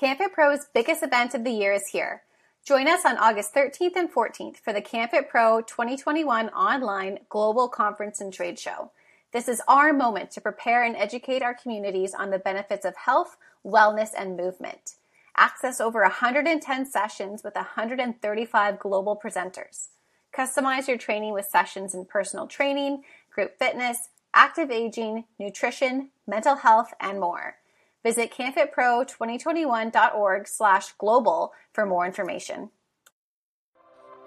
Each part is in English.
CanFit Pro's biggest event of the year is here. Join us on August 13th and 14th for the CanFit Pro 2021 online global conference and trade show. This is our moment to prepare and educate our communities on the benefits of health, wellness, and movement. Access over 110 sessions with 135 global presenters. Customize your training with sessions in personal training, group fitness, active aging, nutrition, mental health, and more. Visit canfitpro2021.org slash global for more information.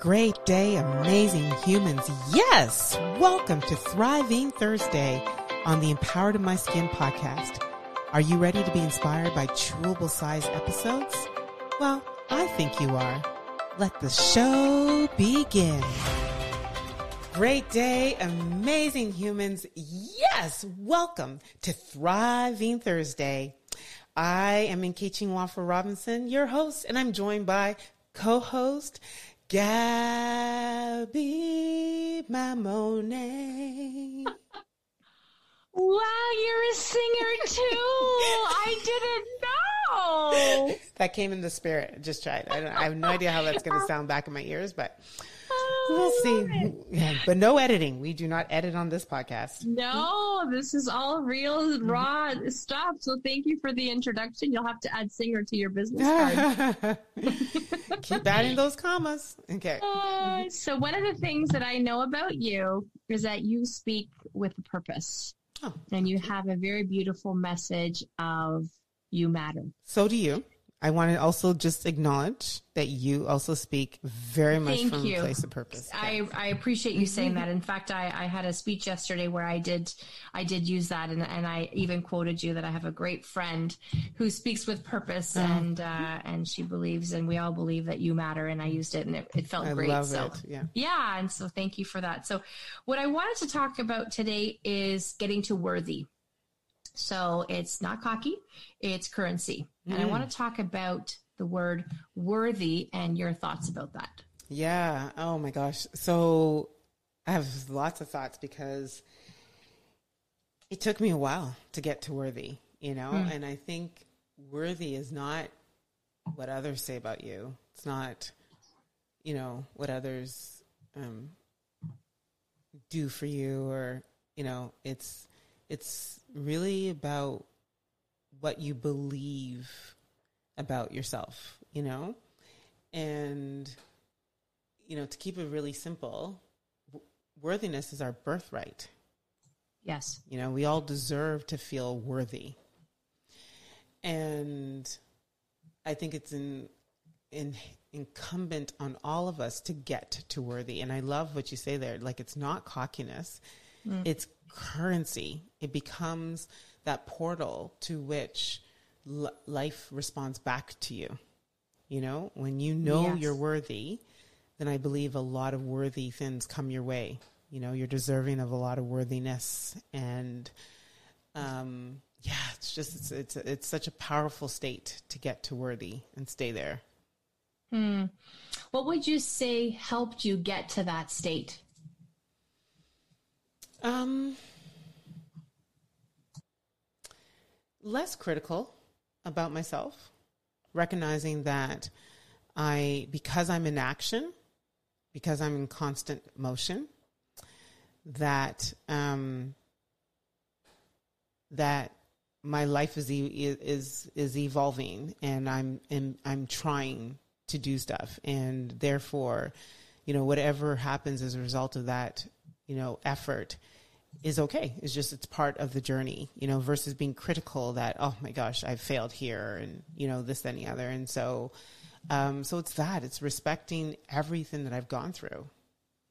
Great day, amazing humans. Yes! Welcome to Thriving Thursday on the Empowered in My Skin podcast. Are you ready to be inspired by chewable size episodes? Well, I think you are. Let the show begin. Great day, amazing humans. Yes, welcome to Thriving Thursday. I am Nkechi Nwafor Robinson, your host, and I'm joined by co-host Gaby Mammone. Wow, you're a singer too. I didn't know. That came in the spirit. Just tried. I, I have no idea how that's going to sound back in my ears, but we'll see. Yeah, but no editing. We do not edit on this podcast. No, this is all real raw stuff. So thank you for the introduction. You'll have to add singer to your business card. Keep adding those commas. Okay. Uh, so one of the things that I know about you is that you speak with a purpose. Oh, and you have a very beautiful message of you matter. So do you. I want to also just acknowledge that you also speak very much Thank from you. a place of purpose. I, I appreciate you saying that. In fact, I, I had a speech yesterday where I did I did use that, and, and I even quoted you that I have a great friend who speaks with purpose, Oh. and uh, and she believes, and we all believe that you matter. And I used it, and it, it felt I great. love so it. Yeah. yeah, and so thank you for that. So, what I wanted to talk about today is getting to worthy. So it's not cocky, it's currency. And I Mm. want to talk about the word worthy and your thoughts about that. Yeah. Oh my gosh. So I have lots of thoughts because it took me a while to get to worthy, you know, and I think worthy is not what others say about you. It's not, you know, what others um, do for you or, you know, it's, it's really about what you believe about yourself, you know? And, you know, to keep it really simple, worthiness is our birthright. Yes. You know, we all deserve to feel worthy. And I think it's in, in, incumbent on all of us to get to worthy. And I love what you say there. Like, it's not cockiness, mm. it's currency. It becomes that portal to which l- life responds back to you. You know, when you know Yes. you're worthy, then I believe a lot of worthy things come your way. You know, you're deserving of a lot of worthiness, and um, yeah, it's just it's it's it's such a powerful state to get to worthy and stay there. Hmm. What would you say helped you get to that state? Um, less critical about myself, recognizing that I, because I'm in action, because I'm in constant motion, that um, that my life is is is evolving, and I'm and I'm trying to do stuff, and therefore, you know, whatever happens as a result of that, you know, effort is okay. It's just it's part of the journey, you know, versus being critical that oh my gosh, I failed here and you know this, then the other, and so, um, so it's that it's respecting everything that I've gone through.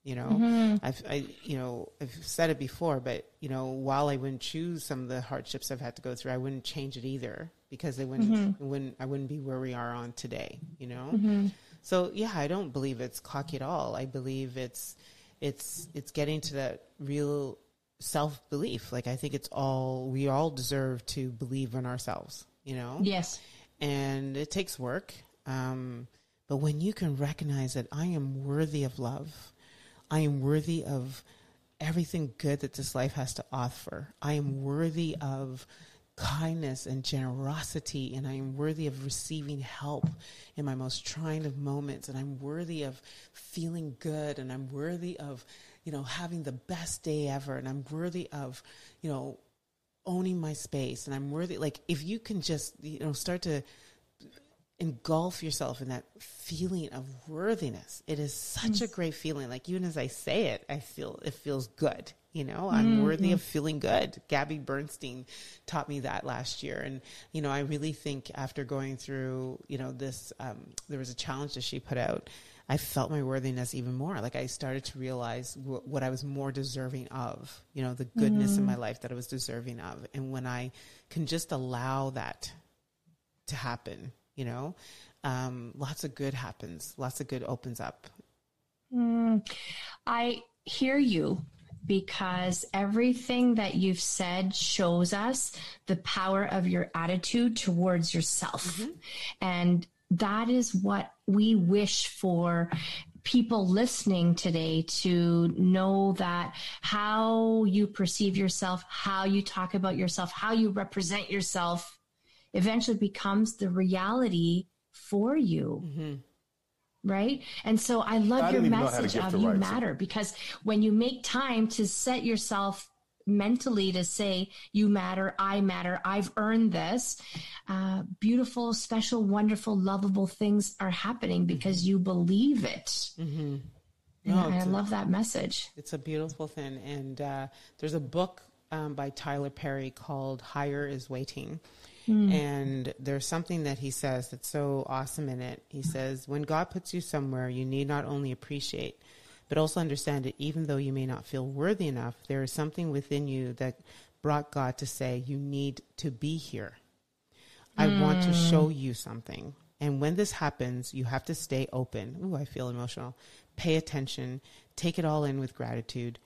You know, mm-hmm. I've I you know I've said it before, but you know while I wouldn't choose some of the hardships I've had to go through, I wouldn't change it either because they wouldn't mm-hmm. it wouldn't I wouldn't be where we are on today. You know, mm-hmm. so yeah, I don't believe it's cocky at all. I believe it's it's it's getting to that real self belief. Like I think it's all we all deserve to believe in ourselves. You know, Yes. and it takes work. Um, but when you can recognize that I am worthy of love, I am worthy of everything good that this life has to offer. I am worthy of kindness and generosity, and I am worthy of receiving help in my most trying of moments, and I'm worthy of feeling good, and I'm worthy of, you know, having the best day ever, and I'm worthy of, you know, owning my space, and I'm worthy. Like, if you can just, you know, start to engulf yourself in that feeling of worthiness. It is such a great feeling. Like even as I say it, I feel it feels good. You know, I'm mm-hmm. worthy of feeling good. Gabby Bernstein taught me that last year. And, you know, I really think after going through, you know, this, um, there was a challenge that she put out. I felt my worthiness even more. Like I started to realize w- what I was more deserving of, you know, the goodness mm-hmm. in my life that I was deserving of. And when I can just allow that to happen, you know, um, lots of good happens, lots of good opens up. Mm, I hear you because everything that you've said shows us the power of your attitude towards yourself. Mm-hmm. And that is what we wish for people listening today to know that how you perceive yourself, how you talk about yourself, how you represent yourself eventually becomes the reality for you. Mm-hmm. Right. And so I love I your message of you matter because when you make time to set yourself mentally to say, you matter, I matter, I've earned this, uh, beautiful, special, wonderful, lovable things are happening because you believe it. Mm-hmm. No, I love a, that message. It's a beautiful thing. And uh, there's a book um, by Tyler Perry called Higher is Waiting. Mm. And there's something that he says that's so awesome in it. He says, When God puts you somewhere, you need not only appreciate, but also understand that even though you may not feel worthy enough, there is something within you that brought God to say, You need to be here. I mm. want to show hmm. you something. And when this happens, you have to stay open. Ooh, I feel emotional. Pay attention, take it all in with gratitude,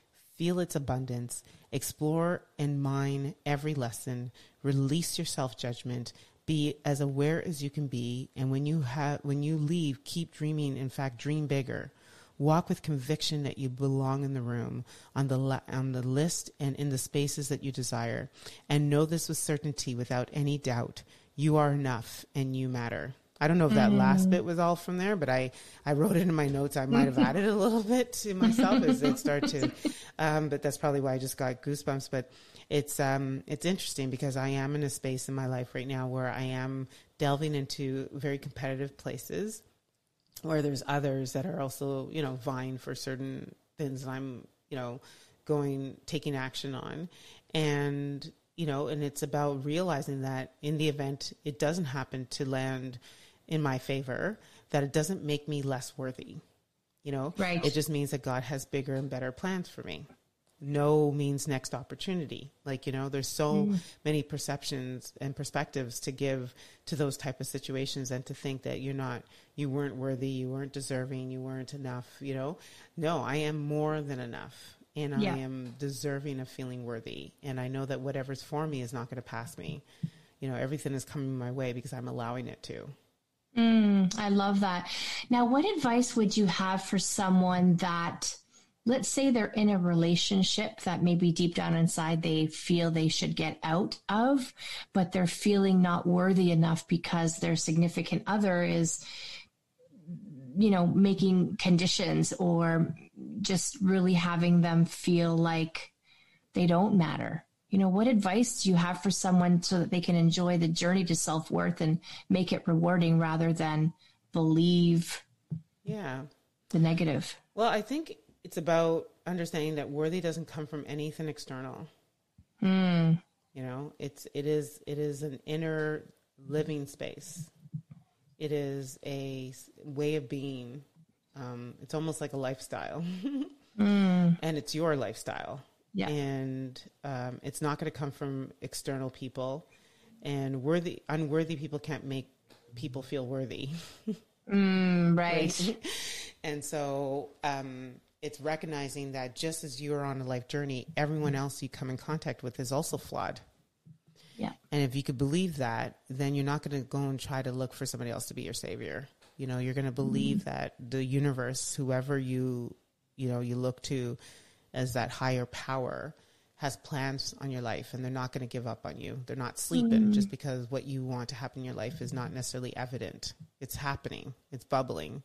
feel its abundance, explore and mine every lesson, release your self judgment, be as aware as you can be, and when you have when you leave, keep dreaming. In fact, dream bigger. Walk with conviction that you belong in the room, on the la- on the list, and in the spaces that you desire, and know this with certainty, without any doubt. You are enough, and you matter. I don't know if that mm. last bit was all from there, but I, I wrote it in my notes. I might have added a little bit to myself as it started to, um, but that's probably why I just got goosebumps. But it's um, it's interesting because I am in a space in my life right now where I am delving into very competitive places, where there's others that are also you know vying for certain things, and I'm you know going taking action on, and you know, and it's about realizing that in the event it doesn't happen to land in my favor, that it doesn't make me less worthy. You know, right. It just means that God has bigger and better plans for me. No means next opportunity. Like, you know, there's so mm. many perceptions and perspectives to give to those type of situations and to think that you're not, you weren't worthy, you weren't deserving, you weren't enough, you know? No, I am more than enough and yeah. I am deserving of feeling worthy. And I know that whatever's for me is not going to pass me. You know, everything is coming my way because I'm allowing it to. Mm, I love that. Now, what advice would you have for someone that, let's say they're in a relationship that maybe deep down inside they feel they should get out of, but they're feeling not worthy enough because their significant other is, you know, making conditions or just really having them feel like they don't matter? You know, what advice do you have for someone so that they can enjoy the journey to self worth and make it rewarding rather than believe yeah the negative? Well, I think it's about understanding that worthy doesn't come from anything external. Mm. You know, it's it is it is an inner living space. It is a way of being. Um, it's almost like a lifestyle, mm. and it's your lifestyle. Yeah. And um, it's not going to come from external people. And worthy, unworthy people can't make people feel worthy. mm, right. right. and so um, it's recognizing that just as you're on a life journey, everyone else you come in contact with is also flawed. Yeah. And if you could believe that, then you're not going to go and try to look for somebody else to be your savior. You know, you're going to believe mm that the universe, whoever you, you know, you look to, as that higher power has plans on your life and they're not going to give up on you. They're not sleeping Mm. just because what you want to happen in your life is not necessarily evident. It's happening, it's bubbling.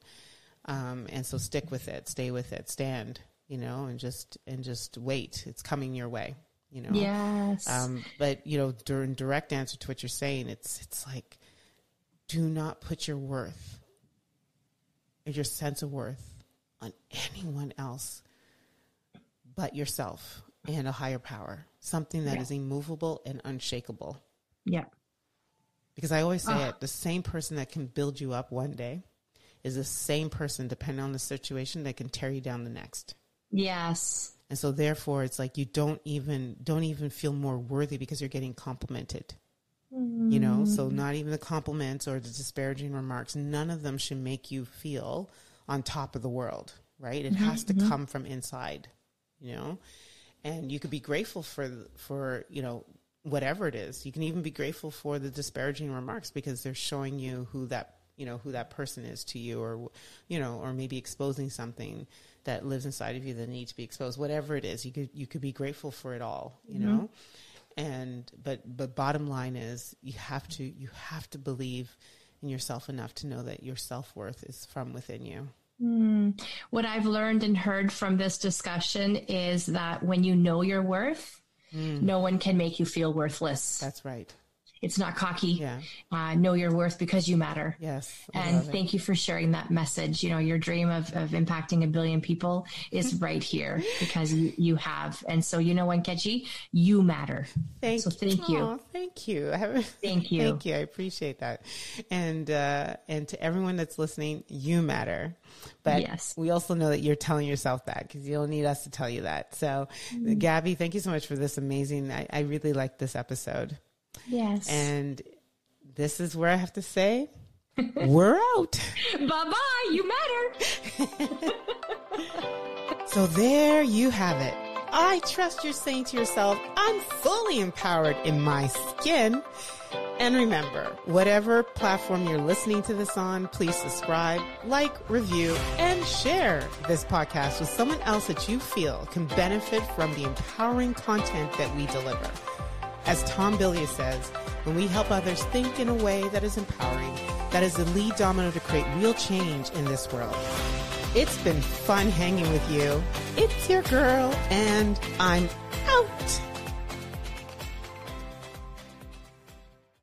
Um, and so stick with it, stay with it, stand, you know, and just, and just wait. It's coming your way, you know? Yes. Um, but you know, during direct answer to what you're saying, it's, it's like, do not put your worth or your sense of worth on anyone else but yourself and a higher power, something that Yeah. is immovable and unshakable. yeah. Because I always say Ah. it the same person that can build you up one day is the same person, depending on the situation, that can tear you down the next. Yes. And so therefore it's like you don't even don't even feel more worthy because you're getting complimented. You know, so mm. not even the compliments or the disparaging remarks, none of them should make you feel on top of the world, right? It mm-hmm, has to mm-hmm. come from inside, you know? And you could be grateful for for, you know, whatever it is. You can even be grateful for the disparaging remarks because they're showing you who that you know who that person is to you or you know or maybe exposing something that lives inside of you that needs to be exposed whatever it is you could you could be grateful for it all you know mm-hmm. and but but bottom line is you have to you have to believe in yourself enough to know that your self-worth is from within you Hmm. What I've learned and heard from this discussion is that when you know your worth, hmm. no one can make you feel worthless. that's right It's not cocky. Yeah. Uh, know your worth because you matter. yes I And thank you for sharing that message. You know, your dream of, of impacting a billion people is right here because you, you have. And so, you know, Nkechi, you matter. Thank so thank you. Aw, thank you. Thank you. Thank you. I appreciate that. And uh, and to everyone that's listening, you matter. But Yes. we also know that you're telling yourself that because you don't need us to tell you that. So, Mm-hmm. Gaby, thank you so much for this amazing. I, I really like this episode. Yes. And this is where I have to say, we're out. bye bye. You matter. So there you have it. I trust you're saying to yourself, I'm fully empowered in my skin. And remember, whatever platform you're listening to this on, please subscribe, like, review, and share this podcast with someone else that you feel can benefit from the empowering content that we deliver. As Tom Bilyeu says, when we help others think in a way that is empowering, that is the lead domino to create real change in this world. It's been fun hanging with you. It's your girl, and I'm out.